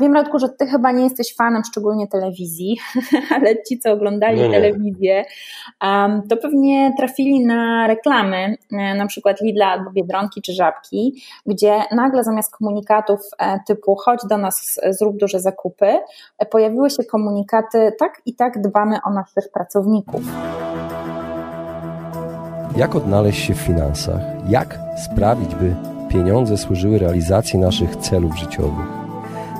Wiem, Radku, że ty chyba nie jesteś fanem szczególnie telewizji, ale ci, co oglądali no telewizję, um, to pewnie trafili na reklamy, e, na przykład Lidla albo Biedronki czy Żabki, gdzie nagle zamiast komunikatów e, typu chodź do nas, zrób duże zakupy, e, pojawiły się komunikaty tak i tak dbamy o naszych pracowników. Jak odnaleźć się w finansach? Jak sprawić, by pieniądze służyły realizacji naszych celów życiowych?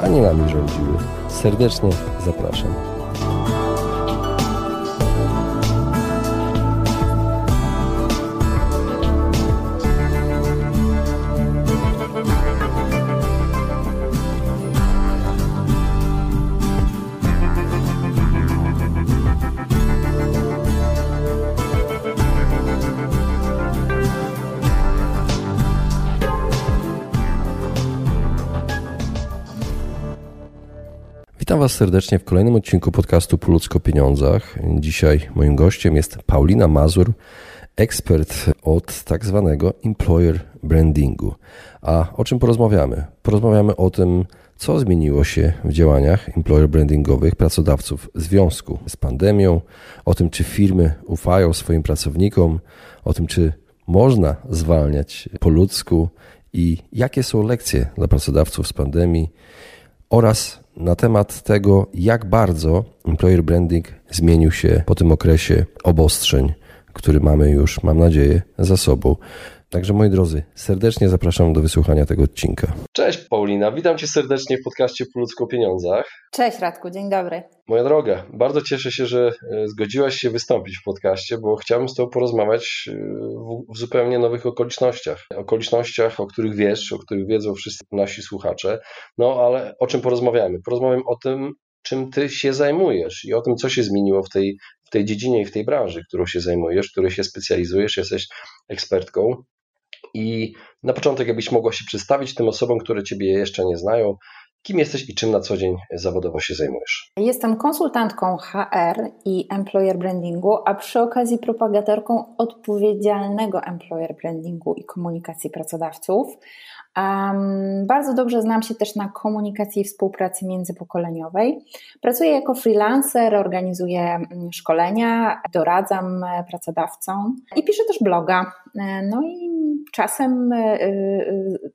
a nie nami rządziły. Serdecznie zapraszam. Witam Was serdecznie w kolejnym odcinku podcastu Po ludzko pieniądzach. Dzisiaj moim gościem jest Paulina Mazur, ekspert od tak zwanego employer brandingu. A o czym porozmawiamy? Porozmawiamy o tym, co zmieniło się w działaniach employer brandingowych pracodawców w związku z pandemią, o tym, czy firmy ufają swoim pracownikom, o tym, czy można zwalniać po ludzku i jakie są lekcje dla pracodawców z pandemii oraz na temat tego, jak bardzo employer branding zmienił się po tym okresie obostrzeń, który mamy już, mam nadzieję, za sobą. Także moi drodzy, serdecznie zapraszam do wysłuchania tego odcinka. Cześć Paulina, witam Cię serdecznie w podcaście Po ludzku o pieniądzach. Cześć Radku, dzień dobry. Moja droga, bardzo cieszę się, że e, zgodziłaś się wystąpić w podcaście, bo chciałbym z Tobą porozmawiać e, w zupełnie nowych okolicznościach. Okolicznościach, o których wiesz, o których wiedzą wszyscy nasi słuchacze. No ale o czym porozmawiamy? Porozmawiam o tym, czym Ty się zajmujesz i o tym, co się zmieniło w tej, w tej dziedzinie i w tej branży, którą się zajmujesz, w której się specjalizujesz, jesteś ekspertką. I na początek, jakbyś mogła się przedstawić tym osobom, które Ciebie jeszcze nie znają, kim jesteś i czym na co dzień zawodowo się zajmujesz? Jestem konsultantką HR i employer brandingu, a przy okazji propagatorką odpowiedzialnego employer brandingu i komunikacji pracodawców. Um, bardzo dobrze znam się też na komunikacji i współpracy międzypokoleniowej. Pracuję jako freelancer, organizuję mm, szkolenia, doradzam e, pracodawcom i piszę też bloga. E, no i czasem e,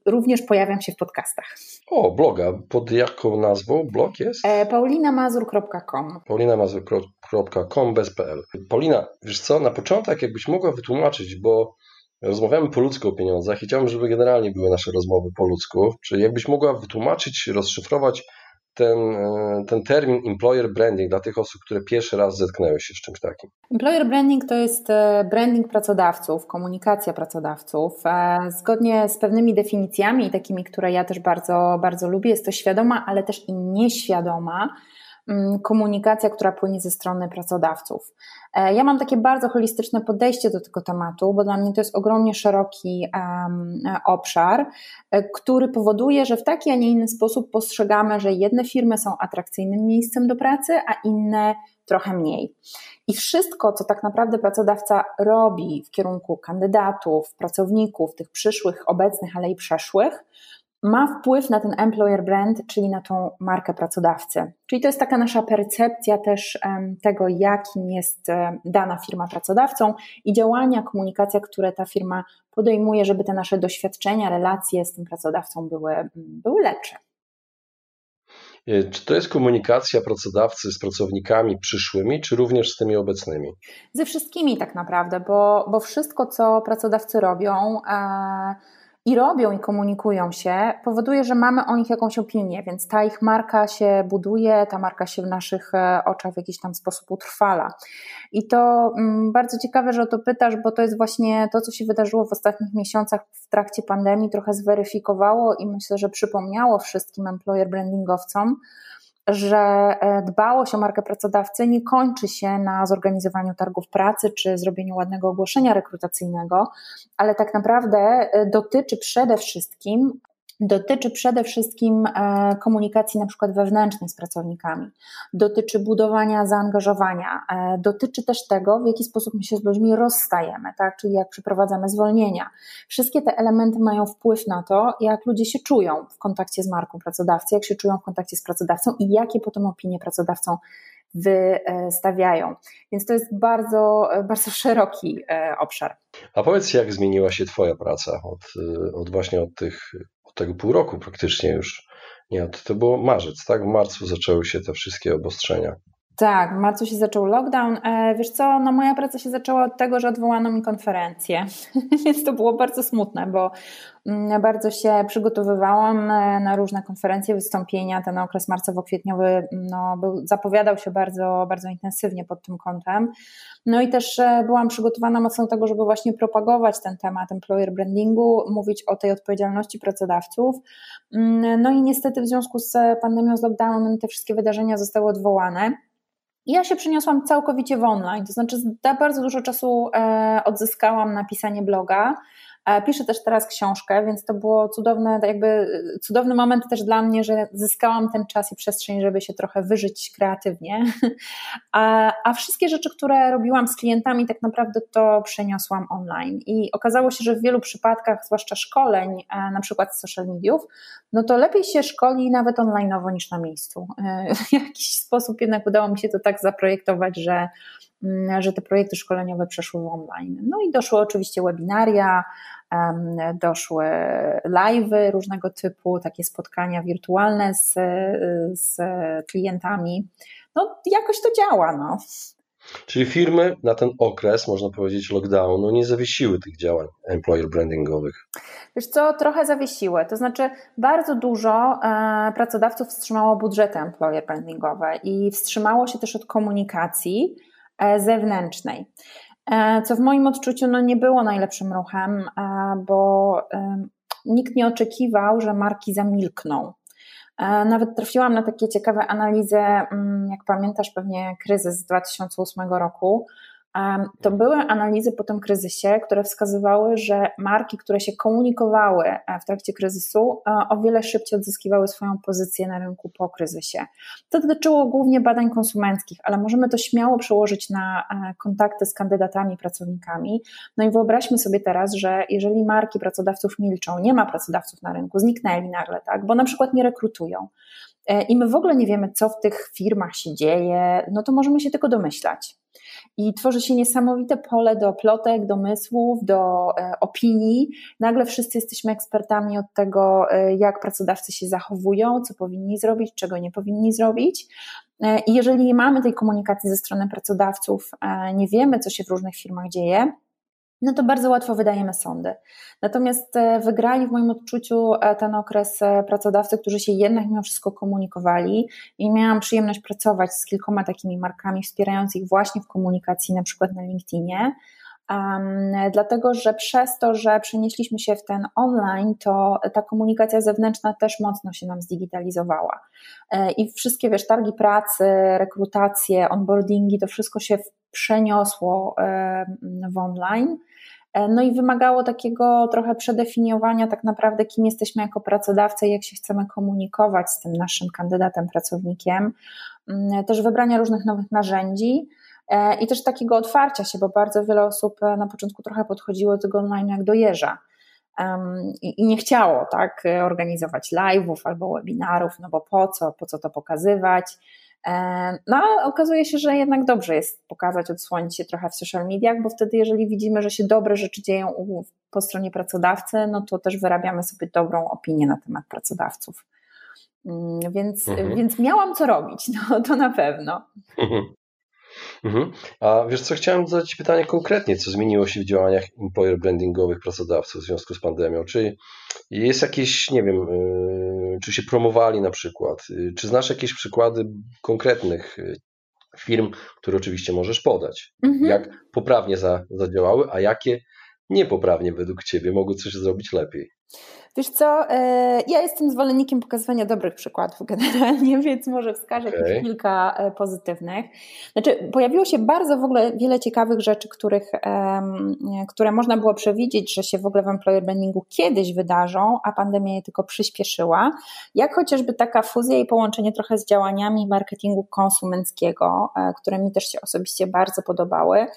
również pojawiam się w podcastach. O, bloga. Pod jaką nazwą blog jest? paulinamazur.com paulinamazur.com bez PL. Paulina, wiesz co, na początek jakbyś mogła wytłumaczyć, bo Rozmawiamy po ludzku o pieniądzach i chciałbym, żeby generalnie były nasze rozmowy po ludzku. Czy jakbyś mogła wytłumaczyć, rozszyfrować ten, e, ten termin employer branding dla tych osób, które pierwszy raz zetknęły się z czymś takim? Employer branding to jest e, branding pracodawców, komunikacja pracodawców. E, zgodnie z pewnymi definicjami, takimi, które ja też bardzo, bardzo lubię, jest to świadoma, ale też i nieświadoma komunikacja, która płynie ze strony pracodawców. E, ja mam takie bardzo holistyczne podejście do tego tematu, bo dla mnie to jest ogromnie szeroki obszar, e, który powoduje, że w taki, a nie inny sposób postrzegamy, że jedne firmy są atrakcyjnym miejscem do pracy, a inne trochę mniej. I wszystko, co tak naprawdę pracodawca robi w kierunku kandydatów, pracowników, tych przyszłych, obecnych, ale i przeszłych, ma wpływ na ten employer brand, czyli na tą markę pracodawcy. Czyli to jest taka nasza percepcja też tego, jakim jest dana firma pracodawcą i działania, komunikacja, które ta firma podejmuje, żeby te nasze doświadczenia, relacje z tym pracodawcą były, były lepsze. E, czy to jest komunikacja pracodawcy z pracownikami przyszłymi, czy również z tymi obecnymi? Ze wszystkimi tak naprawdę, bo, bo wszystko, co pracodawcy robią, e, i robią i komunikują się, powoduje, że mamy o nich jakąś opinię, więc ta ich marka się buduje, ta marka się w naszych e, oczach w jakiś tam sposób utrwala. I to mm, bardzo ciekawe, że o to pytasz, bo to jest właśnie to, co się wydarzyło w ostatnich miesiącach w trakcie pandemii, trochę zweryfikowało i myślę, że przypomniało wszystkim employer brandingowcom, że e, dbałość o markę pracodawcy nie kończy się na zorganizowaniu targów pracy czy zrobieniu ładnego ogłoszenia rekrutacyjnego, ale tak naprawdę e, dotyczy przede wszystkim dotyczy przede wszystkim e, komunikacji na przykład wewnętrznej z pracownikami, dotyczy budowania zaangażowania, e, dotyczy też tego, w jaki sposób my się z ludźmi rozstajemy, tak? czyli jak przeprowadzamy zwolnienia. Wszystkie te elementy mają wpływ na to, jak ludzie się czują w kontakcie z marką pracodawcy, jak się czują w kontakcie z pracodawcą i jakie potem opinie pracodawcą wystawiają. Więc to jest bardzo, bardzo szeroki e, obszar. A powiedz, jak zmieniła się Twoja praca od, od właśnie od tych tego pół roku praktycznie już. Nie, to, to było marzec, tak? W marcu zaczęły się te wszystkie obostrzenia. Tak, w marcu się zaczął lockdown. E, wiesz co, no moja praca się zaczęła od tego, że odwołano mi konferencję, więc to było bardzo smutne, bo mm, bardzo się przygotowywałam e, na różne konferencje, wystąpienia. Ten okres marcowo-kwietniowy mm, no, był, zapowiadał się bardzo, bardzo intensywnie pod tym kątem. No i też e, byłam przygotowana mocno do tego, żeby właśnie propagować ten temat employer brandingu, mówić o tej odpowiedzialności pracodawców. Mm, no i niestety w związku z pandemią, z lockdownem te wszystkie wydarzenia zostały odwołane. Ja się przeniosłam całkowicie w online, to znaczy bardzo dużo czasu e, odzyskałam na pisanie bloga, Piszę też teraz książkę, więc to było cudowne, jakby cudowny moment też dla mnie, że zyskałam ten czas i przestrzeń, żeby się trochę wyżyć kreatywnie. A, a wszystkie rzeczy, które robiłam z klientami, tak naprawdę to przeniosłam online. I okazało się, że w wielu przypadkach, zwłaszcza szkoleń, e, na przykład z social mediów, no to lepiej się szkoli nawet onlineowo niż na miejscu. E, w jakiś sposób jednak udało mi się to tak zaprojektować, że że te projekty szkoleniowe przeszły w online. No i doszły oczywiście webinaria, doszły live'y różnego typu, takie spotkania wirtualne z, z klientami. No jakoś to działa, no. Czyli firmy na ten okres, można powiedzieć, lockdownu nie zawiesiły tych działań employer brandingowych? Wiesz co, trochę zawiesiły. To znaczy, bardzo dużo e, pracodawców wstrzymało budżety employer brandingowe i wstrzymało się też od komunikacji zewnętrznej. E, co w moim odczuciu no, nie było najlepszym ruchem, e, bo nikt nie oczekiwał, że marki zamilkną. E, nawet trafiłam na takie ciekawe analizy, mm, jak pamiętasz pewnie kryzys z 2008 roku, to były analizy po tym kryzysie, które wskazywały, że marki, które się komunikowały e, w trakcie kryzysu, e, o wiele szybciej odzyskiwały swoją pozycję na rynku po kryzysie. To dotyczyło głównie badań konsumenckich, ale możemy to śmiało przełożyć na e, kontakty z kandydatami, pracownikami. No i wyobraźmy sobie teraz, że jeżeli marki pracodawców milczą, nie ma pracodawców na rynku, zniknęli nagle, tak, bo na przykład nie rekrutują, i my w ogóle nie wiemy, co w tych firmach się dzieje, no to możemy się tylko domyślać. I tworzy się niesamowite pole do plotek, domysłów, do e, opinii. Nagle wszyscy jesteśmy ekspertami od tego, e, jak pracodawcy się zachowują, co powinni zrobić, czego nie powinni zrobić. E, I jeżeli nie mamy tej komunikacji ze strony pracodawców, nie wiemy, co się w różnych firmach dzieje, no to bardzo łatwo wydajemy sądy. Natomiast e, wygrali w moim odczuciu e, ten okres e, pracodawcy, którzy się jednak mimo wszystko komunikowali i miałam przyjemność pracować z kilkoma takimi markami, wspierając ich właśnie w komunikacji, na przykład na LinkedInie. Um, dlatego, że przez to, że przenieśliśmy się w ten online, to ta komunikacja zewnętrzna też mocno się nam zdigitalizowała. I wszystkie, wiesz, targi pracy, rekrutacje, onboardingi, to wszystko się przeniosło w online. E, no i wymagało takiego trochę przedefiniowania tak naprawdę, kim jesteśmy jako pracodawca i jak się chcemy komunikować z tym naszym kandydatem, pracownikiem. Mm, też wybrania różnych nowych narzędzi e, i też takiego otwarcia się, bo bardzo wiele osób e, na początku trochę podchodziło do tego online jak do jeża. I nie chciało tak organizować live'ów albo webinarów, no bo po co, po co to pokazywać. No ale okazuje się, że jednak dobrze jest pokazać, odsłonić się trochę w social mediach, bo wtedy jeżeli widzimy, że się dobre rzeczy dzieją po stronie pracodawcy, no to też wyrabiamy sobie dobrą opinię na temat pracodawców. Mm, więc, mhm. więc miałam co robić, no to na pewno. Mhm. Mhm. A wiesz co, chciałem zadać pytanie konkretnie, co zmieniło się w działaniach employer brandingowych pracodawców w związku z pandemią? Czy jest jakieś, nie wiem, y, czy się promowali na przykład? Y, czy znasz jakieś przykłady konkretnych y, firm, które oczywiście możesz podać? Mhm. Jak poprawnie zadziałały, a jakie niepoprawnie według Ciebie mogły coś zrobić lepiej? Wiesz co, e, ja jestem zwolennikiem pokazywania dobrych przykładów generalnie, więc może wskażę okay. kilka e, pozytywnych. Znaczy, pojawiło się bardzo w ogóle wiele ciekawych rzeczy, których, które można było przewidzieć, że się w ogóle w employer brandingu kiedyś wydarzą, a pandemia je tylko przyspieszyła. Jak chociażby taka fuzja i połączenie trochę z działaniami marketingu konsumenckiego, e, które mi też się osobiście bardzo podobały.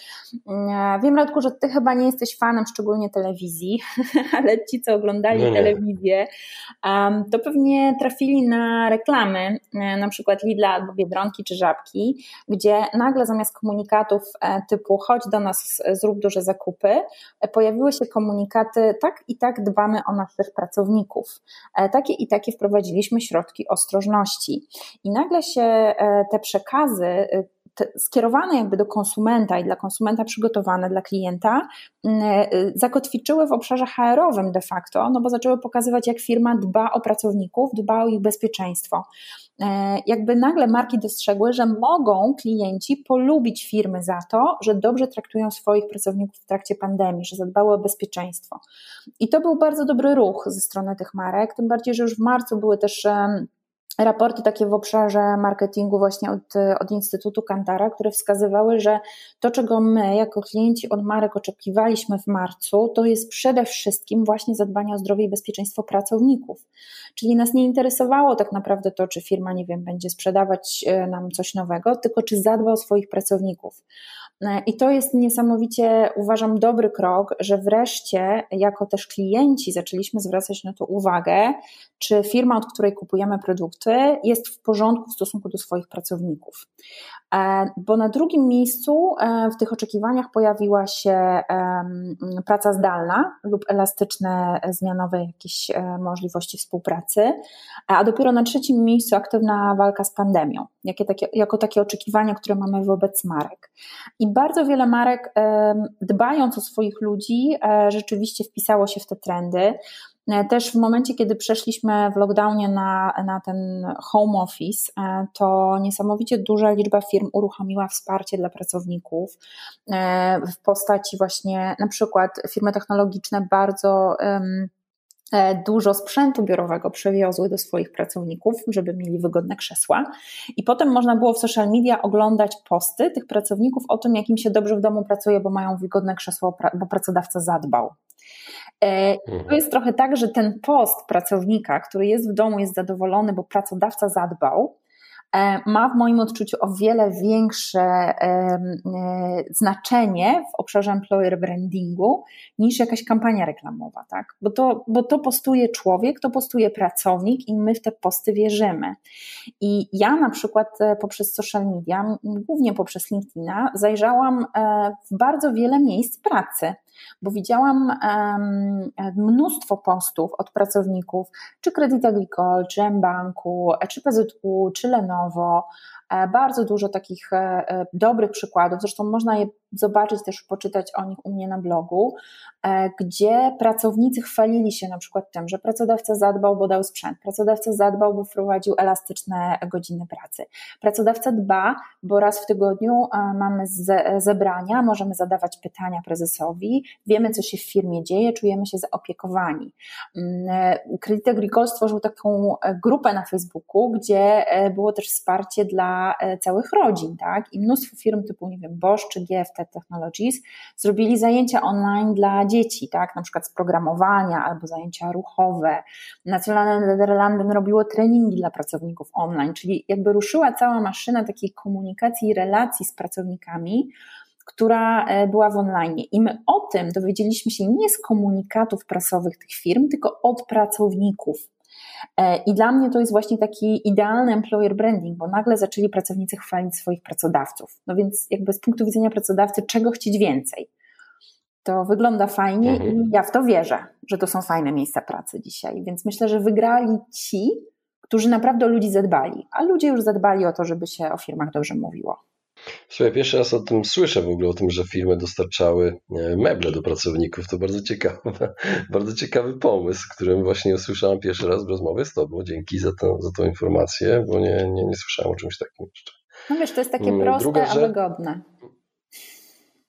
Wiem, Radku, że ty chyba nie jesteś fanem szczególnie telewizji, ale ci, co oglądali no telewizję, to pewnie trafili na reklamy, e, na przykład Lidla albo Biedronki czy Żabki, gdzie nagle zamiast komunikatów e, typu chodź do nas, zrób duże zakupy, e, pojawiły się komunikaty tak i tak dbamy o naszych pracowników. Takie i takie wprowadziliśmy środki ostrożności. I nagle się te przekazy skierowane jakby do konsumenta i dla konsumenta przygotowane dla klienta, mm, e, zakotwiczyły w obszarze HR-owym de facto, no bo zaczęły pokazywać, jak firma dba o pracowników, dba o ich bezpieczeństwo. E, jakby nagle marki dostrzegły, że mogą klienci polubić firmy za to, że dobrze traktują swoich pracowników w trakcie pandemii, że zadbały o bezpieczeństwo. I to był bardzo dobry ruch ze strony tych marek, tym bardziej, że już w marcu były też raporty takie w obszarze marketingu właśnie od, od Instytutu Kantara, które wskazywały, że to, czego my jako klienci od marek oczekiwaliśmy w marcu, to jest przede wszystkim właśnie zadbanie o zdrowie i bezpieczeństwo pracowników. Czyli nas nie interesowało tak naprawdę to, czy firma, nie wiem, będzie sprzedawać e, nam coś nowego, tylko czy zadba o swoich pracowników. E, I to jest niesamowicie, uważam, dobry krok, że wreszcie, jako też klienci, zaczęliśmy zwracać na to uwagę, czy firma, od której kupujemy produkty, jest w porządku w stosunku do swoich pracowników. E, bo na drugim miejscu e, w tych oczekiwaniach pojawiła się praca zdalna lub elastyczne, zmianowe jakieś możliwości współpracy, a dopiero na trzecim miejscu aktywna walka z pandemią, jakie takie, jako takie oczekiwania, które mamy wobec marek. I bardzo wiele marek, dbając o swoich ludzi, e, rzeczywiście wpisało się w te trendy. E, też w momencie, kiedy przeszliśmy w lockdownie na, na ten home office, e, to niesamowicie duża liczba firm uruchomiła wsparcie dla pracowników w postaci właśnie na przykład firmy technologiczne bardzo E, dużo sprzętu biurowego przewiozły do swoich pracowników, żeby mieli wygodne krzesła. I potem można było w social media oglądać posty tych pracowników o tym, jak im się dobrze w domu pracuje, bo mają wygodne krzesło, bo pracodawca zadbał. E, to jest trochę tak, że ten post pracownika, który jest w domu, jest zadowolony, bo pracodawca zadbał, E, ma w moim odczuciu o wiele większe e, znaczenie w obszarze employer brandingu niż jakaś kampania reklamowa, tak? Bo to, bo to postuje człowiek, to postuje pracownik i my w te posty wierzymy. I ja na przykład e, poprzez social media, głównie poprzez LinkedIna, zajrzałam w bardzo wiele miejsc pracy bo widziałam mnóstwo postów od pracowników, czy Credit Agricole, czy mBanku, czy PZU, czy Lenovo, bardzo dużo takich e, e, dobrych przykładów, zresztą można je zobaczyć też, poczytać o nich u mnie na blogu, gdzie pracownicy chwalili się na przykład tym, że pracodawca zadbał, bo dał sprzęt, pracodawca zadbał, bo wprowadził elastyczne godziny pracy. Pracodawca dba, bo raz w tygodniu mamy zebrania, możemy zadawać pytania prezesowi, wiemy, co się w firmie dzieje, czujemy się zaopiekowani. Credit mm, Agricole stworzył taką grupę na Facebooku, gdzie było też wsparcie dla E, całych rodzin, tak? I mnóstwo firm typu, nie wiem, Bosch czy GFT Technologies zrobili zajęcia online dla dzieci, tak? Na przykład z programowania albo zajęcia ruchowe. Nacionalne Nederlanden robiło treningi dla pracowników online, czyli jakby ruszyła cała maszyna takiej komunikacji i relacji z pracownikami, która e, była w online. I my o tym dowiedzieliśmy się nie z komunikatów prasowych tych firm, tylko od pracowników. E, I dla mnie to jest właśnie taki idealny employer branding, bo nagle zaczęli pracownicy chwalić swoich pracodawców. No więc jakby z punktu widzenia pracodawcy, czego chcieć więcej? To wygląda fajnie mhm. i ja w to wierzę, że to są fajne miejsca pracy dzisiaj. Więc myślę, że wygrali ci, którzy naprawdę o ludzi zadbali, a ludzie już zadbali o to, żeby się o firmach dobrze mówiło. Słuchaj, pierwszy raz o tym słyszę w ogóle, o tym, że firmy dostarczały e, meble do pracowników. To bardzo ciekawy, bardzo ciekawy pomysł, którym właśnie usłyszałem pierwszy raz w rozmowie z Tobą. Dzięki za, to, za tą informację, bo nie, nie, nie słyszałem o czymś takim jeszcze. No wiesz, to jest takie mm, proste, Druga, a wygodne.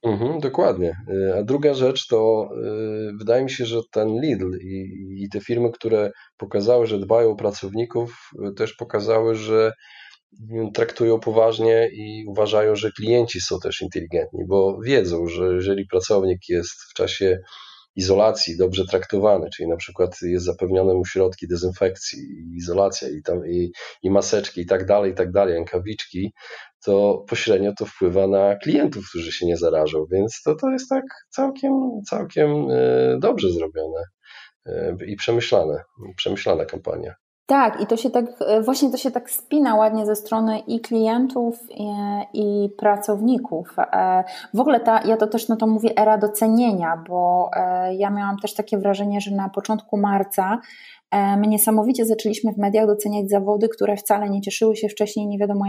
Mhm, dokładnie. E, a druga rzecz to yy, wydaje mi się, że ten Lidl i, i, te firmy, które pokazały, że dbają o pracowników, też pokazały, że traktują poważnie i uważają, że klienci są też inteligentni, bo wiedzą, że jeżeli pracownik jest w czasie izolacji dobrze traktowany, czyli na przykład jest zapewnione mu środki dezynfekcji, izolacja i, tam, i, i maseczki i tak dalej, i tak dalej, rękawiczki, to pośrednio to wpływa na klientów, którzy się nie zarażą, więc to, to jest tak całkiem, całkiem e, dobrze zrobione e, i przemyślane, przemyślana kampania. Tak, i to się tak, e, właśnie to się tak spina ładnie ze strony i klientów, i, i pracowników. E, w ogóle ta, ja to też no to mówię era docenienia, bo e, ja miałam też takie wrażenie, że na początku marca My niesamowicie zaczęliśmy w mediach doceniać zawody, które wcale nie cieszyły się wcześniej nie wiadomo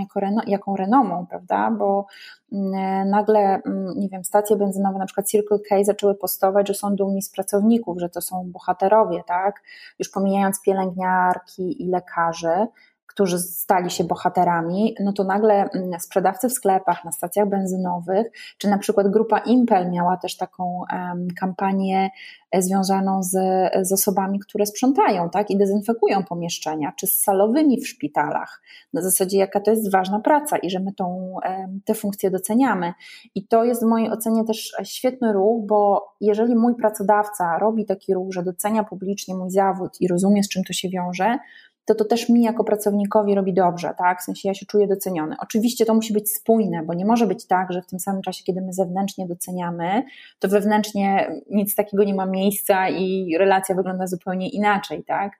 jaką renomą, prawda? Bo mm, nagle, mm, nie wiem, stacje benzynowe, na przykład Circle K zaczęły postować, że są dumni z pracowników, że to są bohaterowie, tak? Już pomijając pielęgniarki i lekarzy, którzy stali się bohaterami, no to nagle mm, sprzedawcy w sklepach, na stacjach benzynowych, czy na przykład grupa Impel miała też taką um, kampanię e, związaną z, z osobami, które sprzątają tak, i dezynfekują pomieszczenia, czy z salowymi w szpitalach. Na zasadzie, jaka to jest ważna praca i że my tą, um, te funkcje doceniamy. I to jest w mojej ocenie też świetny ruch, bo jeżeli mój pracodawca robi taki ruch, że docenia publicznie mój zawód i rozumie, z czym to się wiąże, to to też mi jako pracownikowi robi dobrze, tak? W sensie ja się czuję doceniony. Oczywiście to musi być spójne, bo nie może być tak, że w tym samym czasie, kiedy my zewnętrznie doceniamy, to wewnętrznie nic takiego nie ma miejsca i relacja wygląda zupełnie inaczej, tak?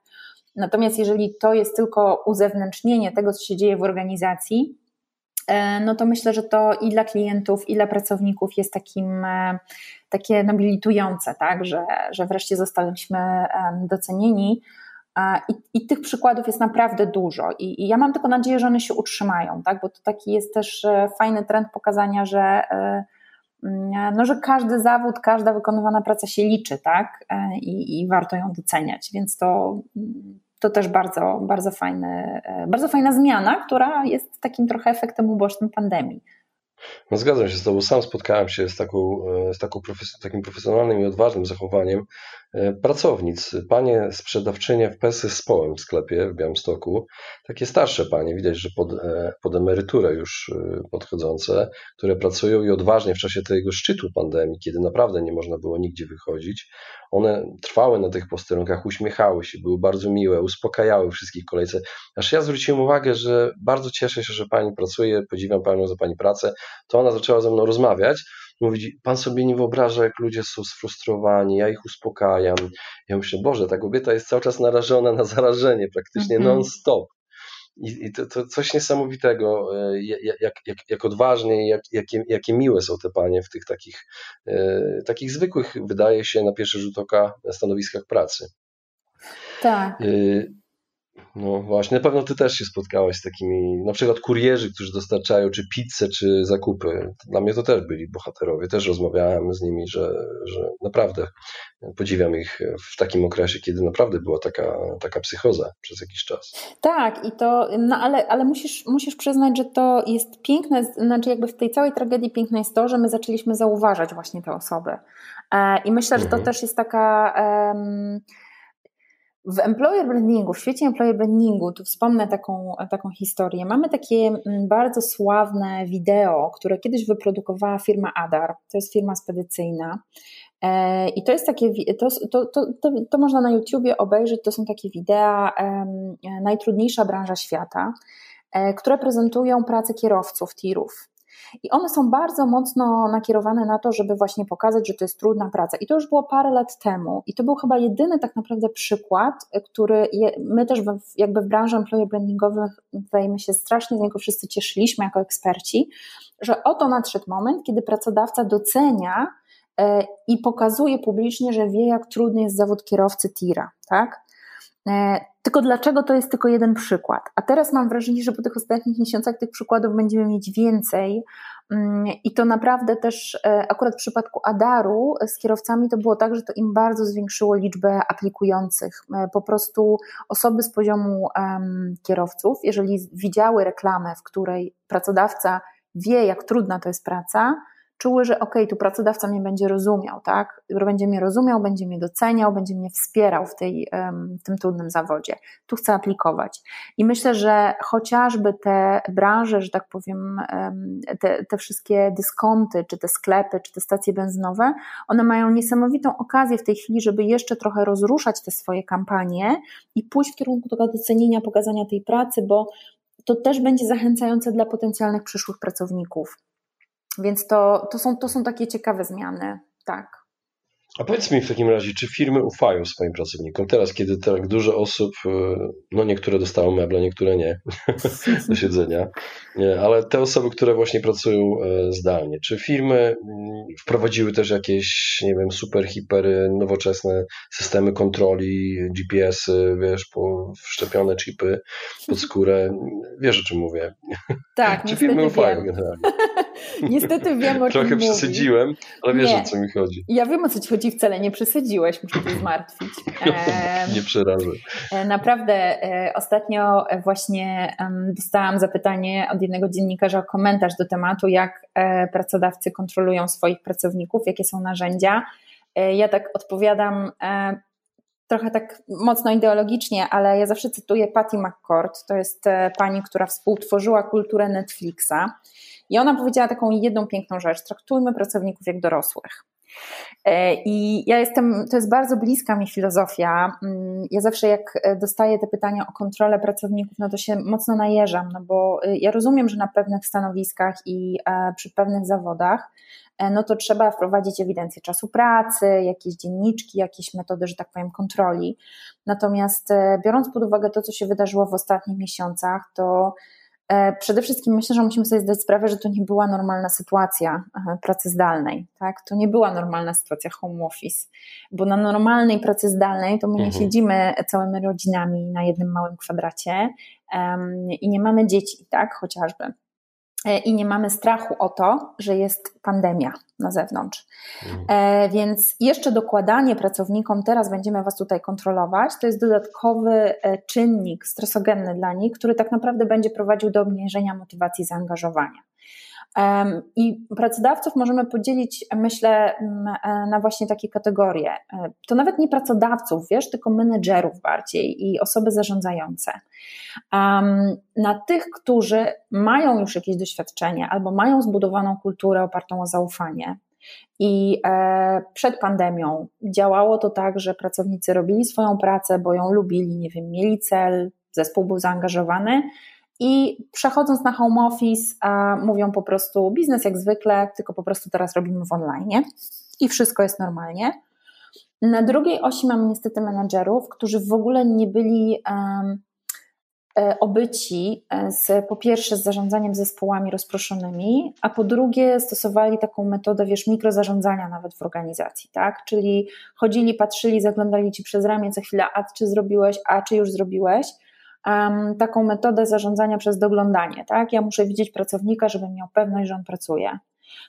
Natomiast jeżeli to jest tylko uzewnętrznienie tego, co się dzieje w organizacji, e, no to myślę, że to i dla klientów, i dla pracowników jest takim, e, takie nobilitujące, tak? że, że wreszcie zostaliśmy docenieni. I, I, tych przykładów jest naprawdę dużo I, I, ja mam tylko nadzieję, że one się utrzymają, tak? bo to taki jest też e, fajny trend pokazania, że, e, mm, no, że każdy zawód, każda wykonywana praca się liczy tak? E, I, i warto ją doceniać, więc to, to też bardzo, bardzo, fajny, bardzo fajna zmiana, która jest takim trochę efektem ubocznym pandemii. No zgadzam się z Tobą. Sam spotkałem się z, taką, z taką profes takim profesjonalnym i odważnym zachowaniem pracownic, panie sprzedawczynie w Pesy z Połem w sklepie w Białymstoku, takie starsze panie, widać, że pod, e, pod emeryturę już e, podchodzące, które pracują i odważnie w czasie tego szczytu pandemii, kiedy naprawdę nie można było nigdzie wychodzić, one trwały na tych posterunkach, uśmiechały się, były bardzo miłe, uspokajały wszystkich kolejce. Aż ja zwróciłem uwagę, że bardzo cieszę się, że pani pracuje, podziwiam panią za pani pracę, to ona zaczęła ze mną rozmawiać, Mówi, pan sobie nie wyobraża, jak ludzie są sfrustrowani, ja ich uspokajam. Ja myślę, Boże, ta kobieta jest cały czas narażona na zarażenie, praktycznie mm -hmm. non-stop. I, i to, to, coś niesamowitego, e, jak, jak, jak odważnie jak, jakie, jakie miłe są te panie w tych takich, e, takich zwykłych, wydaje się, na pierwszy rzut oka stanowiskach pracy. Tak. Y no właśnie, na pewno ty też się spotkałaś z takimi, na przykład kurierzy, którzy dostarczają czy pizzę, czy zakupy. Dla mnie to też byli bohaterowie. Też rozmawiałem z nimi, że, że naprawdę podziwiam ich w takim okresie, kiedy naprawdę była taka, taka psychoza przez jakiś czas. Tak, i to, no ale, ale musisz, musisz przyznać, że to jest piękne, znaczy jakby w tej całej tragedii piękne jest to, że my zaczęliśmy zauważać właśnie te osoby. E, I myślę, że to mhm. też jest taka... Um, w employer brandingu, w świecie employer brandingu, tu wspomnę taką, taką historię. Mamy takie mm, bardzo sławne wideo, które kiedyś wyprodukowała firma Adar. To jest firma spedycyjna. E, I to jest takie, to, to, to, to, można na YouTubie obejrzeć, to są takie wideo, najtrudniejsza branża świata, e, które prezentują pracę kierowców, tirów. I one są bardzo mocno nakierowane na to, żeby właśnie pokazać, że to jest trudna praca. I to już było parę lat temu. I to był chyba jedyny tak naprawdę przykład, który je, my też w, jakby w branży employer brandingowych, my się strasznie z niego wszyscy cieszyliśmy jako eksperci, że oto nadszedł moment, kiedy pracodawca docenia e, i pokazuje publicznie, że wie, jak trudny jest zawód kierowcy tira, tak? E, tylko dlaczego to jest tylko jeden przykład? A teraz mam wrażenie, że po tych ostatnich miesiącach tych przykładów będziemy mieć więcej, Mm, I to naprawdę też, e, akurat w przypadku Adaru z kierowcami to było tak, że to im bardzo zwiększyło liczbę aplikujących. E, po prostu osoby z poziomu kierowców, jeżeli widziały reklamę, w której pracodawca wie, jak trudna to jest praca, czuły, że ok, tu pracodawca mnie będzie rozumiał, tak? Będzie mnie rozumiał, będzie mnie doceniał, będzie mnie wspierał w, tej, w tym trudnym zawodzie. Tu chcę aplikować. I myślę, że chociażby te branże, że tak powiem, te, te wszystkie dyskonty, czy te sklepy, czy te stacje benzynowe, one mają niesamowitą okazję w tej chwili, żeby jeszcze trochę rozruszać te swoje kampanie i pójść w kierunku tego docenienia, pokazania tej pracy, bo to też będzie zachęcające dla potencjalnych przyszłych pracowników. Więc to, to, są, to są takie ciekawe zmiany, tak. A powiedz mi w takim razie, czy firmy ufają swoim pracownikom? Teraz, kiedy tak dużo osób, e, no niektóre dostały meble, niektóre nie do siedzenia, ale te osoby, które właśnie pracują e, zdalnie, czy firmy mm, wprowadziły też jakieś, nie wiem, super, hiper, nowoczesne systemy kontroli, GPS-y, wiesz, po wszczepione chipy pod skórę? Wiesz o czym mówię? Tak, czy firmy ufają wiem. generalnie? Niestety wiem o czym Trochę przesadziłem, ale wiesz nie. o co mi chodzi. Ja wiem o co ci chodzi wcale nie przesadziłeś, muszę cię zmartwić. nie przerażę. E, naprawdę e, ostatnio właśnie dostałam zapytanie od jednego dziennikarza o komentarz do tematu, jak e, pracodawcy kontrolują swoich pracowników, jakie są narzędzia. Ja tak odpowiadam trochę tak mocno ideologicznie, ale ja zawsze cytuję Patty McCord, to jest pani, która współtworzyła kulturę Netflixa i ona powiedziała taką jedną piękną rzecz, traktujmy pracowników jak dorosłych. E, I ja jestem, to jest bardzo bliska mi filozofia. Mm, ja zawsze jak e, dostaję te pytania o kontrolę pracowników, no to się mocno najeżam, no bo e, ja rozumiem, że na pewnych stanowiskach i przy pewnych zawodach, no to trzeba wprowadzić ewidencję czasu pracy, jakieś dzienniczki, jakieś metody, że tak powiem, kontroli. Natomiast biorąc pod uwagę to, co się wydarzyło w ostatnich miesiącach, to E, przede wszystkim myślę, że musimy sobie zdać sprawę, że to nie była normalna sytuacja e, pracy zdalnej. Tak? To nie była normalna sytuacja home office, bo na normalnej pracy zdalnej to my nie mhm. siedzimy całymi rodzinami na jednym małym kwadracie um, i nie mamy dzieci, tak, chociażby. E, i nie mamy strachu o to, że jest pandemia na zewnątrz. Mhm. E, więc jeszcze dokładanie pracownikom, teraz będziemy Was tutaj kontrolować, to jest dodatkowy e, czynnik stresogenny dla nich, który tak naprawdę będzie prowadził do obniżenia motywacji zaangażowania. I pracodawców możemy podzielić, myślę, na właśnie takie kategorie. To nawet nie pracodawców, wiesz, tylko menedżerów bardziej i osoby zarządzające. Na tych, którzy mają już jakieś doświadczenie albo mają zbudowaną kulturę opartą o zaufanie, i e, przed pandemią działało to tak, że pracownicy robili swoją pracę, bo ją lubili, nie wiem, mieli cel, zespół był zaangażowany, i przechodząc na home office, mówią po prostu biznes jak zwykle, tylko po prostu teraz robimy w online i wszystko jest normalnie. Na drugiej osi mamy niestety menedżerów, którzy w ogóle nie byli um, obyci e, z, po pierwsze z zarządzaniem zespołami rozproszonymi, a po drugie stosowali taką metodę, wiesz, mikrozarządzania nawet w organizacji, tak? Czyli chodzili, patrzyli, zaglądali ci przez ramię co chwilę, a czy zrobiłeś, a czy już zrobiłeś, taką metodę zarządzania przez doglądanie. Tak? Ja muszę widzieć pracownika, żebym miał pewność, że on pracuje.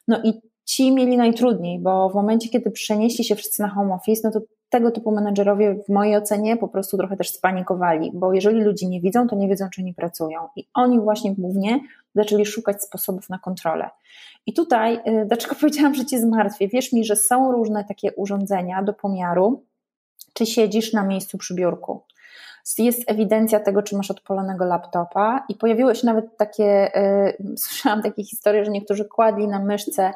No i ci mieli najtrudniej, bo w momencie, kiedy przenieśli się wszyscy na home office, no to tego typu menedżerowie w mojej ocenie po prostu trochę też spanikowali, bo jeżeli ludzie nie widzą, to nie wiedzą, czy oni pracują. I oni właśnie głównie zaczęli szukać sposobów na kontrolę. I tutaj, y, dlaczego powiedziałam, że cię zmartwię? Wierz mi, że są różne takie urządzenia do pomiaru, czy siedzisz na miejscu przy biurku jest ewidencja tego, czy masz odpalonego laptopa i pojawiły się nawet takie, y, słyszałam takie historie, że niektórzy kładli na myszce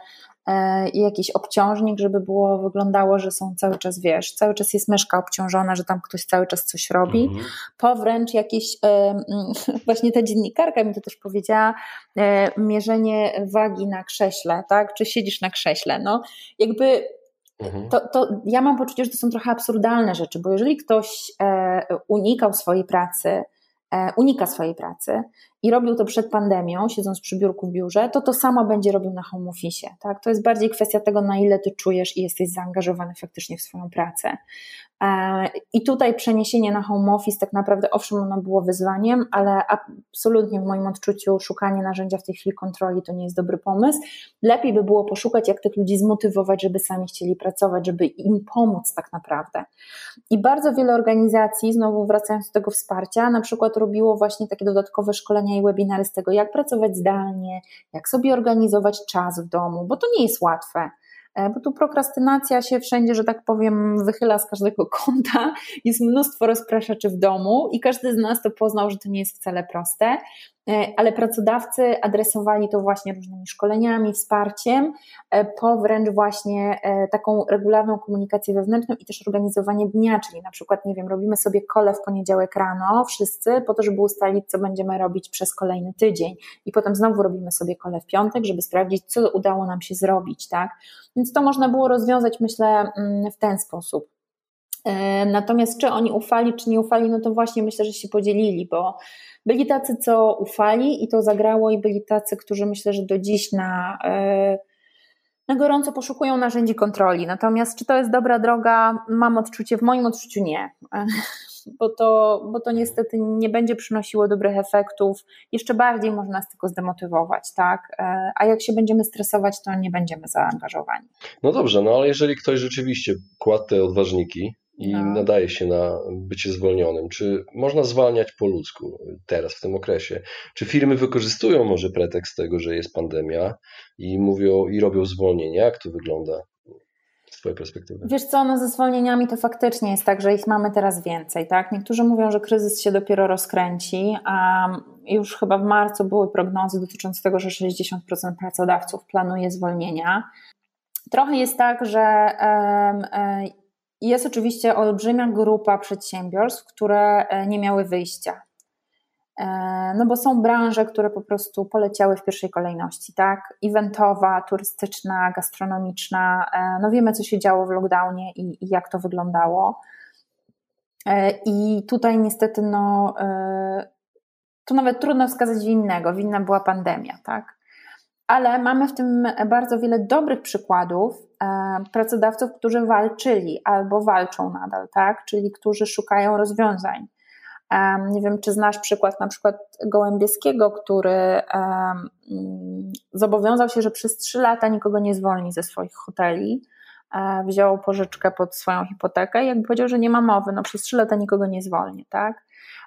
y, jakiś obciążnik, żeby było, wyglądało, że są cały czas, wiesz, cały czas jest myszka obciążona, że tam ktoś cały czas coś robi, mhm. po wręcz jakieś, y, właśnie ta dziennikarka mi to też powiedziała, mierzenie wagi na krześle, tak, czy siedzisz na krześle, no jakby. To, to ja mam poczucie, że to są trochę absurdalne rzeczy, bo jeżeli ktoś e, unikał swojej pracy, e, unika swojej pracy i robił to przed pandemią, siedząc przy biurku w biurze, to to samo będzie robił na home office. Tak? To jest bardziej kwestia tego, na ile ty czujesz i jesteś zaangażowany faktycznie w swoją pracę. E, I tutaj przeniesienie na home office tak naprawdę, owszem, ono było wyzwaniem, ale absolutnie w moim odczuciu szukanie narzędzia w tej chwili kontroli to nie jest dobry pomysł. Lepiej by było poszukać, jak tych ludzi zmotywować, żeby sami chcieli pracować, żeby im pomóc tak naprawdę. I bardzo wiele organizacji, znowu wracając do tego wsparcia, na przykład robiło właśnie takie dodatkowe szkolenia i webinary z tego, jak pracować zdalnie, jak sobie organizować czas w domu, bo to nie jest łatwe. E, bo tu prokrastynacja się wszędzie, że tak powiem, wychyla z każdego kąta. Jest mnóstwo rozpraszaczy w domu i każdy z nas to poznał, że to nie jest wcale proste. E, ale pracodawcy adresowali to właśnie różnymi szkoleniami, wsparciem, e, po wręcz właśnie e, taką regularną komunikację wewnętrzną i też organizowanie dnia, czyli na przykład, nie wiem, robimy sobie kole w poniedziałek rano, wszyscy, po to, żeby ustalić, co będziemy robić przez kolejny tydzień i potem znowu robimy sobie kole w piątek, żeby sprawdzić, co udało nam się zrobić, tak? Więc to można było rozwiązać, myślę, mm, w ten sposób. Natomiast czy oni ufali, czy nie ufali, no to właśnie myślę, że się podzielili, bo byli tacy, co ufali i to zagrało, i byli tacy, którzy myślę, że do dziś na, e, na gorąco poszukują narzędzi kontroli. Natomiast czy to jest dobra droga, mam odczucie, w moim odczuciu nie. Bo to, bo to niestety nie będzie przynosiło dobrych efektów, jeszcze bardziej można nas tylko zdemotywować, tak? E, a jak się będziemy stresować, to nie będziemy zaangażowani. No dobrze, no ale jeżeli ktoś rzeczywiście kładł te odważniki, i no. nadaje się na bycie zwolnionym. Czy można zwalniać po ludzku teraz, w tym okresie? Czy firmy wykorzystują może pretekst tego, że jest pandemia i mówią i robią zwolnienia? Jak to wygląda? Z Twojej perspektywy. Wiesz co, no ze zwolnieniami to faktycznie jest tak, że ich mamy teraz więcej, tak? Niektórzy mówią, że kryzys się dopiero rozkręci, a już chyba w marcu były prognozy dotyczące tego, że 60% pracodawców planuje zwolnienia. Trochę jest tak, że jest oczywiście olbrzymia grupa przedsiębiorstw, które e, nie miały wyjścia. E, no bo są branże, które po prostu poleciały w pierwszej kolejności, tak? Eventowa, turystyczna, gastronomiczna. E, no wiemy, co się działo w lockdownie i, i jak to wyglądało. I tutaj niestety, no, to nawet trudno wskazać winnego. Winna była pandemia, tak? Ale mamy w tym bardzo wiele dobrych przykładów e, pracodawców, którzy walczyli albo walczą nadal, tak? czyli którzy szukają rozwiązań. E, nie wiem, czy znasz przykład na przykład Gołębieskiego, który e, mm, zobowiązał się, że przez trzy lata nikogo nie zwolni ze swoich hoteli. Wziął pożyczkę pod swoją hipotekę i jakby powiedział, że nie ma mowy, no przez trzy lata nikogo nie zwolni, tak?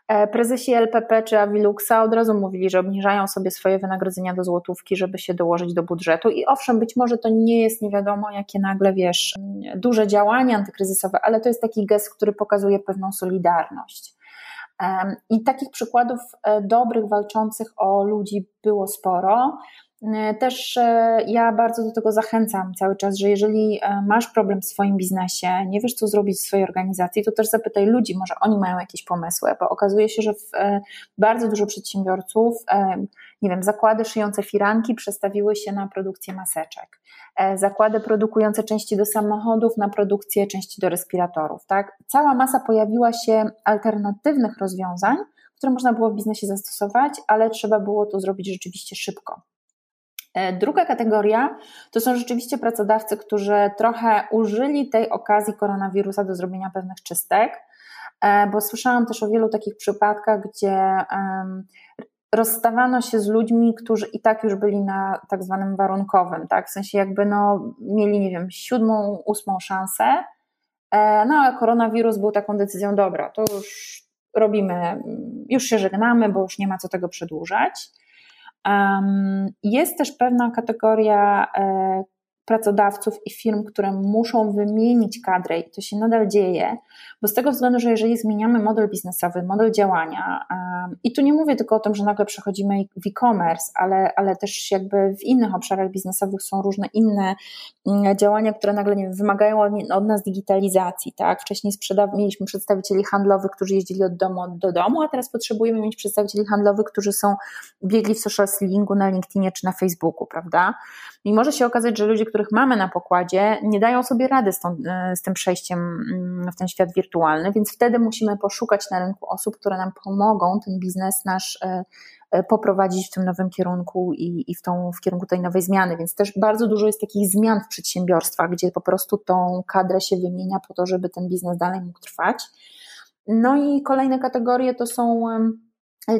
E, prezesi LPP czy Aviluxa od razu mówili, że obniżają sobie swoje wynagrodzenia do złotówki, żeby się dołożyć do budżetu. I owszem, być może to nie jest nie wiadomo, jakie nagle wiesz, duże działania antykryzysowe, ale to jest taki gest, który pokazuje pewną solidarność. I takich przykładów e, dobrych, walczących o ludzi było sporo. E, też e, ja bardzo do tego zachęcam cały czas, że jeżeli e, masz problem w swoim biznesie, nie wiesz co zrobić w swojej organizacji, to też zapytaj ludzi, może oni mają jakieś pomysły, bo okazuje się, że bardzo dużo przedsiębiorców, nie wiem, zakłady szyjące firanki przestawiły się na produkcję maseczek, zakłady produkujące części do samochodów na produkcję części do respiratorów, tak? Cała masa pojawiła się alternatywnych rozwiązań, które można było w biznesie zastosować, ale trzeba było to zrobić rzeczywiście szybko. E, druga kategoria to są rzeczywiście pracodawcy, którzy trochę użyli tej okazji koronawirusa do zrobienia pewnych czystek, e, bo słyszałam też o wielu takich przypadkach, gdzie rozstawano się z ludźmi, którzy i tak już byli na tak zwanym warunkowym, tak? W sensie jakby no, mieli, nie wiem, siódmą, ósmą szansę, e, no a koronawirus był taką decyzją, dobra, to już robimy, już się żegnamy, bo już nie ma co tego przedłużać. Jest też pewna kategoria e, pracodawców i firm, które muszą wymienić kadrę i to się nadal dzieje, bo z tego względu, że jeżeli zmieniamy model biznesowy, model działania, i tu nie mówię tylko o tym, że nagle przechodzimy w e-commerce, ale, ale też jakby w innych obszarach biznesowych są różne inne mm, działania, które nagle nie wiem, wymagają od nas digitalizacji, tak? Wcześniej sprzedaw- mieliśmy przedstawicieli handlowych, którzy jeździli od domu do domu, a teraz potrzebujemy mieć przedstawicieli handlowych, którzy są biegli w social sellingu na LinkedInie czy na Facebooku, prawda? I może się okazać, że ludzie, których mamy na pokładzie, nie dają sobie rady z, tą, e, z tym przejściem mm, w ten świat wirtualny, więc wtedy musimy poszukać na rynku osób, które nam pomogą ten biznes nasz e, poprowadzić w tym nowym kierunku i, i w, tą, w kierunku tej nowej zmiany. Więc też bardzo dużo jest takich zmian w przedsiębiorstwach, gdzie po prostu tą kadrę się wymienia po to, żeby ten biznes dalej mógł trwać. No i kolejne kategorie to są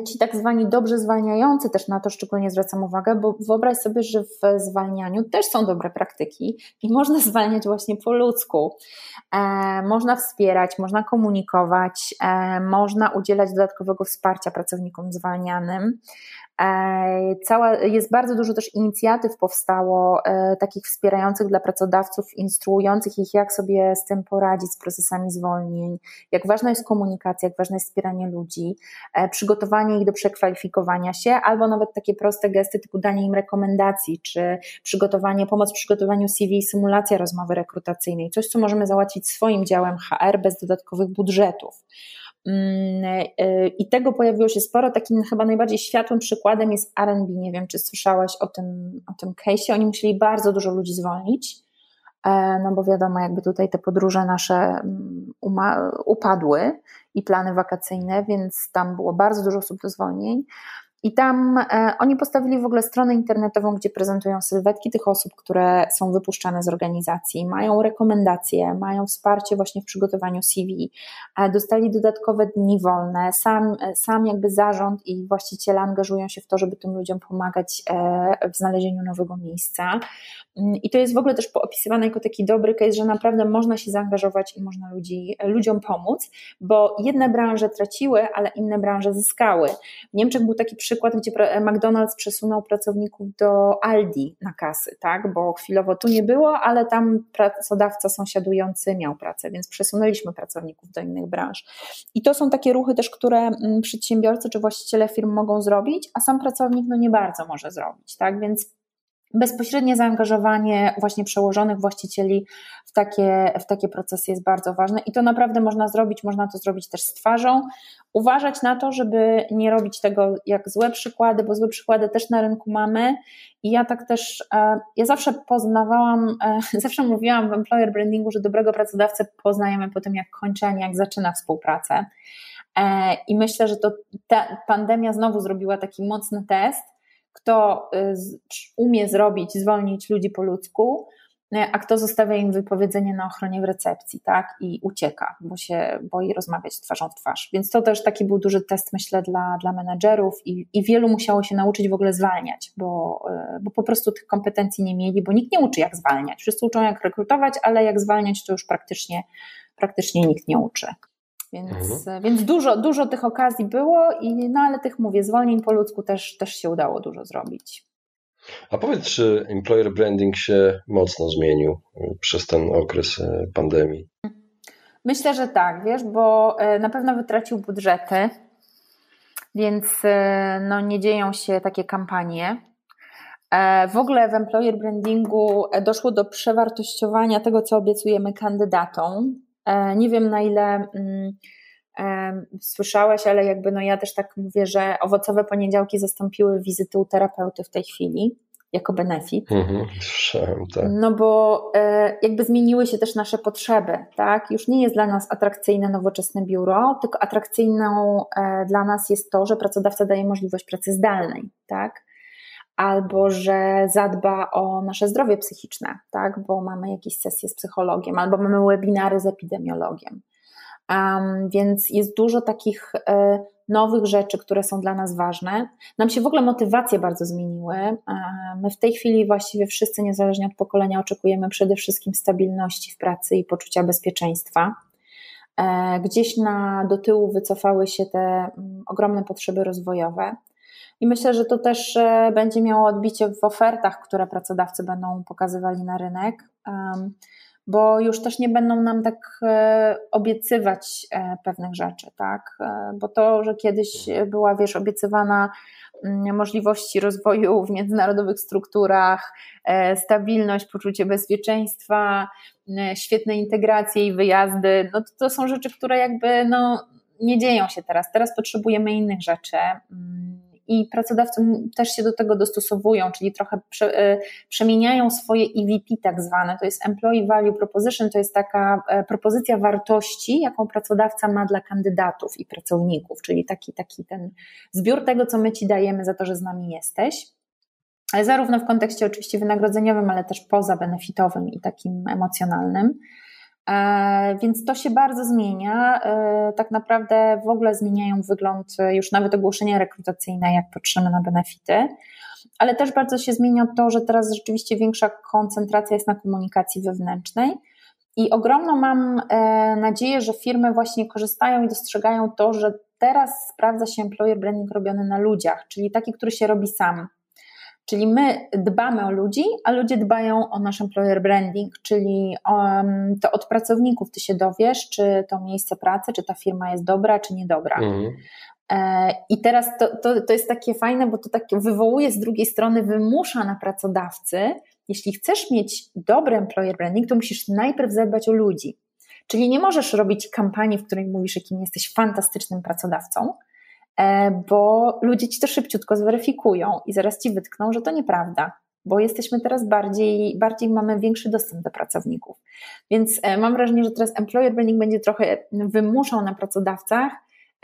ci tak zwani dobrze zwalniający, też na to szczególnie zwracam uwagę, bo wyobraź sobie, że w zwalnianiu też są dobre praktyki i można zwalniać właśnie po ludzku. E, można wspierać, można komunikować, e, można udzielać dodatkowego wsparcia pracownikom zwalnianym. Cała, jest bardzo dużo też inicjatyw powstało, e, takich wspierających dla pracodawców, instruujących ich, jak sobie z tym poradzić, z procesami zwolnień, jak ważna jest komunikacja, jak ważne jest wspieranie ludzi, e, przygotowanie ich do przekwalifikowania się, albo nawet takie proste gesty typu danie im rekomendacji, czy przygotowanie, pomoc w przygotowaniu CV i symulacja rozmowy rekrutacyjnej, coś, co możemy załatwić swoim działem HR bez dodatkowych budżetów. Mm, e, I tego pojawiło się sporo. Takim chyba najbardziej światłym przykładem jest RB. Nie wiem, czy słyszałaś o tym, o tym case'ie. Oni musieli bardzo dużo ludzi zwolnić, e, no bo wiadomo, jakby tutaj te podróże nasze mm, upadły i plany wakacyjne, więc tam było bardzo dużo osób do zwolnień. I tam e, oni postawili w ogóle stronę internetową, gdzie prezentują sylwetki tych osób, które są wypuszczane z organizacji, mają rekomendacje, mają wsparcie właśnie w przygotowaniu CV, e, dostali dodatkowe dni wolne, sam, e, sam jakby zarząd i właściciele angażują się w to, żeby tym ludziom pomagać w znalezieniu nowego miejsca. Mm, I to jest w ogóle też opisywane jako taki dobry case, że naprawdę można się zaangażować i można ludzi, ludziom pomóc, bo jedne branże traciły, ale inne branże zyskały. W Niemczech był taki przykład, gdzie McDonald's przesunął pracowników do Aldi na kasy, tak? bo chwilowo tu nie było, ale tam pracodawca sąsiadujący miał pracę, więc przesunęliśmy pracowników do innych branż. I to są takie ruchy też, które mm, przedsiębiorcy czy właściciele firm mogą zrobić, a sam pracownik no nie bardzo może zrobić, tak? Więc bezpośrednie zaangażowanie właśnie przełożonych właścicieli w takie, w takie procesy jest bardzo ważne i to naprawdę można zrobić, można to zrobić też z twarzą. Uważać na to, żeby nie robić tego jak złe przykłady, bo złe przykłady też na rynku mamy i ja tak też, e, ja zawsze poznawałam, e, zawsze mówiłam w employer brandingu, że dobrego pracodawcę poznajemy po tym jak kończy, a nie jak zaczyna współpracę. E, I myślę, że to ta pandemia znowu zrobiła taki mocny test, kto y, umie zrobić, zwolnić ludzi po ludzku, y, a kto zostawia im wypowiedzenie na ochronie w recepcji, tak, i ucieka, bo się boi rozmawiać twarzą w twarz. Więc to też taki był duży test, myślę, dla, dla menedżerów i, i wielu musiało się nauczyć w ogóle zwalniać, bo, y, bo po prostu tych kompetencji nie mieli, bo nikt nie uczy, jak zwalniać. Wszyscy uczą, jak rekrutować, ale jak zwalniać, to już praktycznie, praktycznie nikt nie uczy. Więc, mhm. więc dużo, dużo tych okazji było, i, no ale tych mówię, zwolnień po ludzku też, też się udało dużo zrobić. A powiedz, czy employer branding się mocno zmienił y, przez ten okres y, pandemii? Myślę, że tak, wiesz, bo na pewno wytracił budżety, więc no, nie dzieją się takie kampanie. E, w ogóle w employer brandingu doszło do przewartościowania tego, co obiecujemy kandydatom. E, nie wiem na ile mm, e, słyszałeś, ale jakby no ja też tak mówię, że owocowe poniedziałki zastąpiły wizyty u terapeuty w tej chwili jako benefit. Mhm, słyszałem, tak. No bo e, jakby zmieniły się też nasze potrzeby, tak? Już nie jest dla nas atrakcyjne nowoczesne biuro, tylko atrakcyjną dla nas jest to, że pracodawca daje możliwość pracy zdalnej, tak? Albo że zadba o nasze zdrowie psychiczne, tak, bo mamy jakieś sesje z psychologiem, albo mamy webinary z epidemiologiem. Um, więc jest dużo takich y, nowych rzeczy, które są dla nas ważne. Nam się w ogóle motywacje bardzo zmieniły. E, my w tej chwili właściwie wszyscy, niezależnie od pokolenia, oczekujemy przede wszystkim stabilności w pracy i poczucia bezpieczeństwa. E, gdzieś na, do tyłu wycofały się te mm, ogromne potrzeby rozwojowe. I myślę, że to też e, będzie miało odbicie w ofertach, które pracodawcy będą pokazywali na rynek, bo już też nie będą nam tak e, obiecywać e, pewnych rzeczy, tak? Bo to, że kiedyś była, wiesz, obiecywana mm, możliwości rozwoju w międzynarodowych strukturach, stabilność, poczucie bezpieczeństwa, świetne integracje i wyjazdy, no to, to są rzeczy, które jakby no, nie dzieją się teraz. Teraz potrzebujemy innych rzeczy. I pracodawcy też się do tego dostosowują, czyli trochę e, przemieniają swoje EVP tak zwane, to jest Employee Value Proposition, to jest taka e, propozycja wartości, jaką pracodawca ma dla kandydatów i pracowników, czyli taki, taki ten zbiór tego, co my Ci dajemy za to, że z nami jesteś ale zarówno w kontekście oczywiście wynagrodzeniowym, ale też poza benefitowym i takim emocjonalnym. E, więc to się bardzo zmienia. E, tak naprawdę w ogóle zmieniają wygląd już nawet ogłoszenia rekrutacyjne, jak patrzymy na benefity. Ale też bardzo się zmienia to, że teraz rzeczywiście większa koncentracja jest na komunikacji wewnętrznej. I ogromną mam e, nadzieję, że firmy właśnie korzystają i dostrzegają to, że teraz sprawdza się employer branding robiony na ludziach, czyli taki, który się robi sam Czyli my dbamy o ludzi, a ludzie dbają o nasz employer branding, czyli um, to od pracowników ty się dowiesz, czy to miejsce pracy, czy ta firma jest dobra, czy niedobra. Mhm. E, I teraz to, to, to jest takie fajne, bo to takie wywołuje z drugiej strony, wymusza na pracodawcy, jeśli chcesz mieć dobry employer branding, to musisz najpierw zadbać o ludzi. Czyli nie możesz robić kampanii, w której mówisz, jakim jesteś fantastycznym pracodawcą, bo ludzie ci to szybciutko zweryfikują i zaraz ci wytkną, że to nieprawda, bo jesteśmy teraz bardziej, bardziej mamy większy dostęp do pracowników. Więc e, mam wrażenie, że teraz employer branding będzie trochę wymuszał na pracodawcach,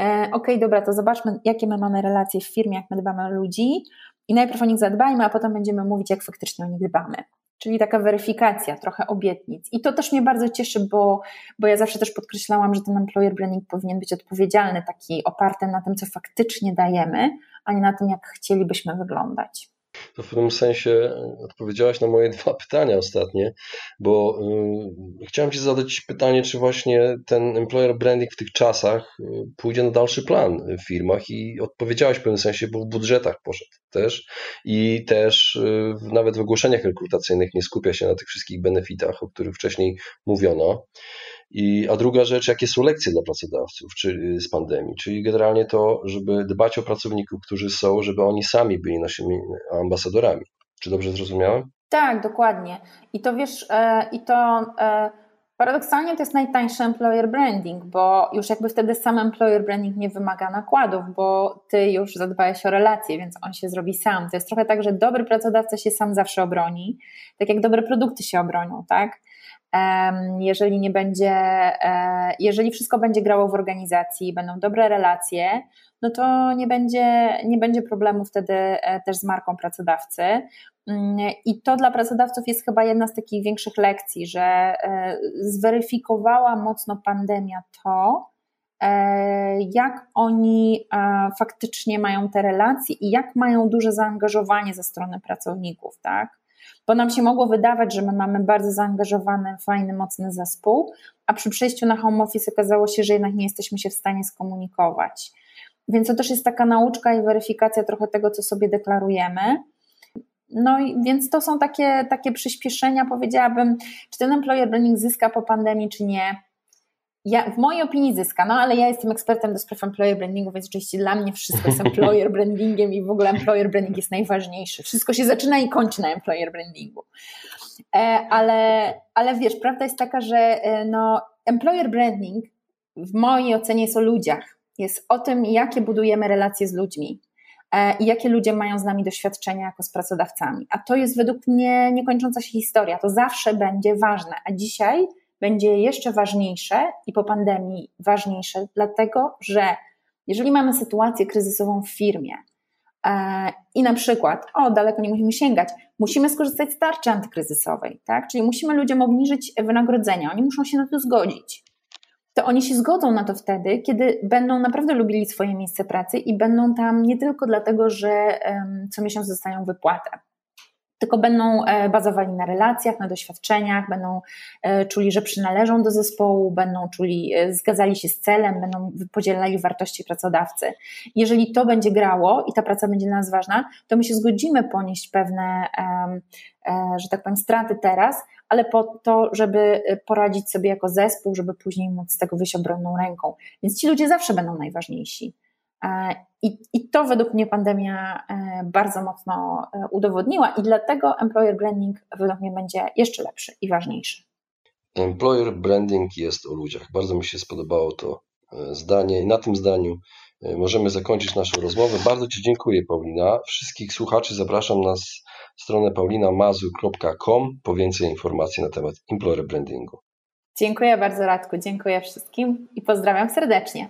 e, ok, dobra, to zobaczmy, jakie my mamy relacje w firmie, jak my dbamy o ludzi i najpierw o nich zadbajmy, a potem będziemy mówić, jak faktycznie o nich dbamy czyli taka weryfikacja, trochę obietnic. I to też mnie bardzo cieszy, bo, bo ja zawsze też podkreślałam, że ten employer branding powinien być odpowiedzialny, taki oparty na tym, co faktycznie dajemy, a nie na tym, jak chcielibyśmy wyglądać to w pewnym sensie odpowiedziałaś na moje dwa pytania ostatnie, bo y, chciałem Ci zadać pytanie, czy właśnie ten employer branding w tych czasach y, pójdzie na dalszy plan w firmach i odpowiedziałaś w pewnym sensie, bo w budżetach poszedł też i też y, nawet w ogłoszeniach rekrutacyjnych nie skupia się na tych wszystkich benefitach, o których wcześniej mówiono. I, a druga rzecz, jakie są lekcje dla pracodawców czy, z pandemii, czyli generalnie to, żeby dbać o pracowników, którzy są, żeby oni sami byli naszymi ambasadorami. Czy dobrze zrozumiałem? Tak, dokładnie. I to wiesz, e, i to e, paradoksalnie to jest najtańszy employer branding, bo już jakby wtedy sam employer branding nie wymaga nakładów, bo ty już zadbałeś o relacje, więc on się zrobi sam. To jest trochę tak, że dobry pracodawca się sam zawsze obroni, tak jak dobre produkty się obronią, tak? Jeżeli nie będzie, e, jeżeli wszystko będzie grało w organizacji, będą dobre relacje, no to nie będzie, nie będzie problemu wtedy e, też z marką pracodawcy. Mm, I to dla pracodawców jest chyba jedna z takich większych lekcji, że e, zweryfikowała mocno pandemia to, jak oni faktycznie mają te relacje i jak mają duże zaangażowanie ze strony pracowników, tak? Bo nam się mogło wydawać, że my mamy bardzo zaangażowany, fajny, mocny zespół, a przy przejściu na home office okazało się, że jednak nie jesteśmy się w stanie skomunikować. Więc to też jest taka nauczka i weryfikacja trochę tego, co sobie deklarujemy. No i więc to są takie, takie przyspieszenia, powiedziałabym, czy ten employer branding zyska po pandemii, czy nie ja, w mojej opinii zyska, no ale ja jestem ekspertem do spraw employer brandingu, więc oczywiście dla mnie wszystko jest employer brandingiem i w ogóle employer branding jest najważniejszy. Wszystko się zaczyna i kończy na employer brandingu. E, ale, ale wiesz, prawda jest taka, że e, no, employer branding w mojej ocenie jest o ludziach. Jest o tym, jakie budujemy relacje z ludźmi e, i jakie ludzie mają z nami doświadczenia jako z pracodawcami. A to jest według mnie niekończąca się historia. To zawsze będzie ważne. A dzisiaj będzie jeszcze ważniejsze i po pandemii ważniejsze, dlatego że jeżeli mamy sytuację kryzysową w firmie e, i na przykład, o daleko nie musimy sięgać, musimy skorzystać z tarczy antykryzysowej, tak? czyli musimy ludziom obniżyć wynagrodzenia, oni muszą się na to zgodzić. To oni się zgodzą na to wtedy, kiedy będą naprawdę lubili swoje miejsce pracy i będą tam nie tylko dlatego, że co miesiąc dostają wypłatę, tylko będą e, bazowali na relacjach, na doświadczeniach, będą e, czuli, że przynależą do zespołu, będą czuli, e, zgadzali się z celem, będą podzielali wartości pracodawcy. Jeżeli to będzie grało i ta praca będzie dla nas ważna, to my się zgodzimy ponieść pewne, że tak powiem, straty teraz, ale po to, żeby poradzić sobie jako zespół, żeby później móc z tego wyjść obronną ręką. Więc ci ludzie zawsze będą najważniejsi. E, I, I, to według mnie pandemia e, bardzo mocno e, udowodniła, i dlatego employer branding według mnie będzie jeszcze lepszy i ważniejszy. Employer branding jest o ludziach. Bardzo mi się spodobało to zdanie, i na tym zdaniu możemy zakończyć naszą rozmowę. Bardzo Ci dziękuję, Paulina. Wszystkich słuchaczy zapraszam na stronę paulinamazu.com po więcej informacji na temat employer brandingu. Dziękuję bardzo, Radku. Dziękuję wszystkim i pozdrawiam serdecznie.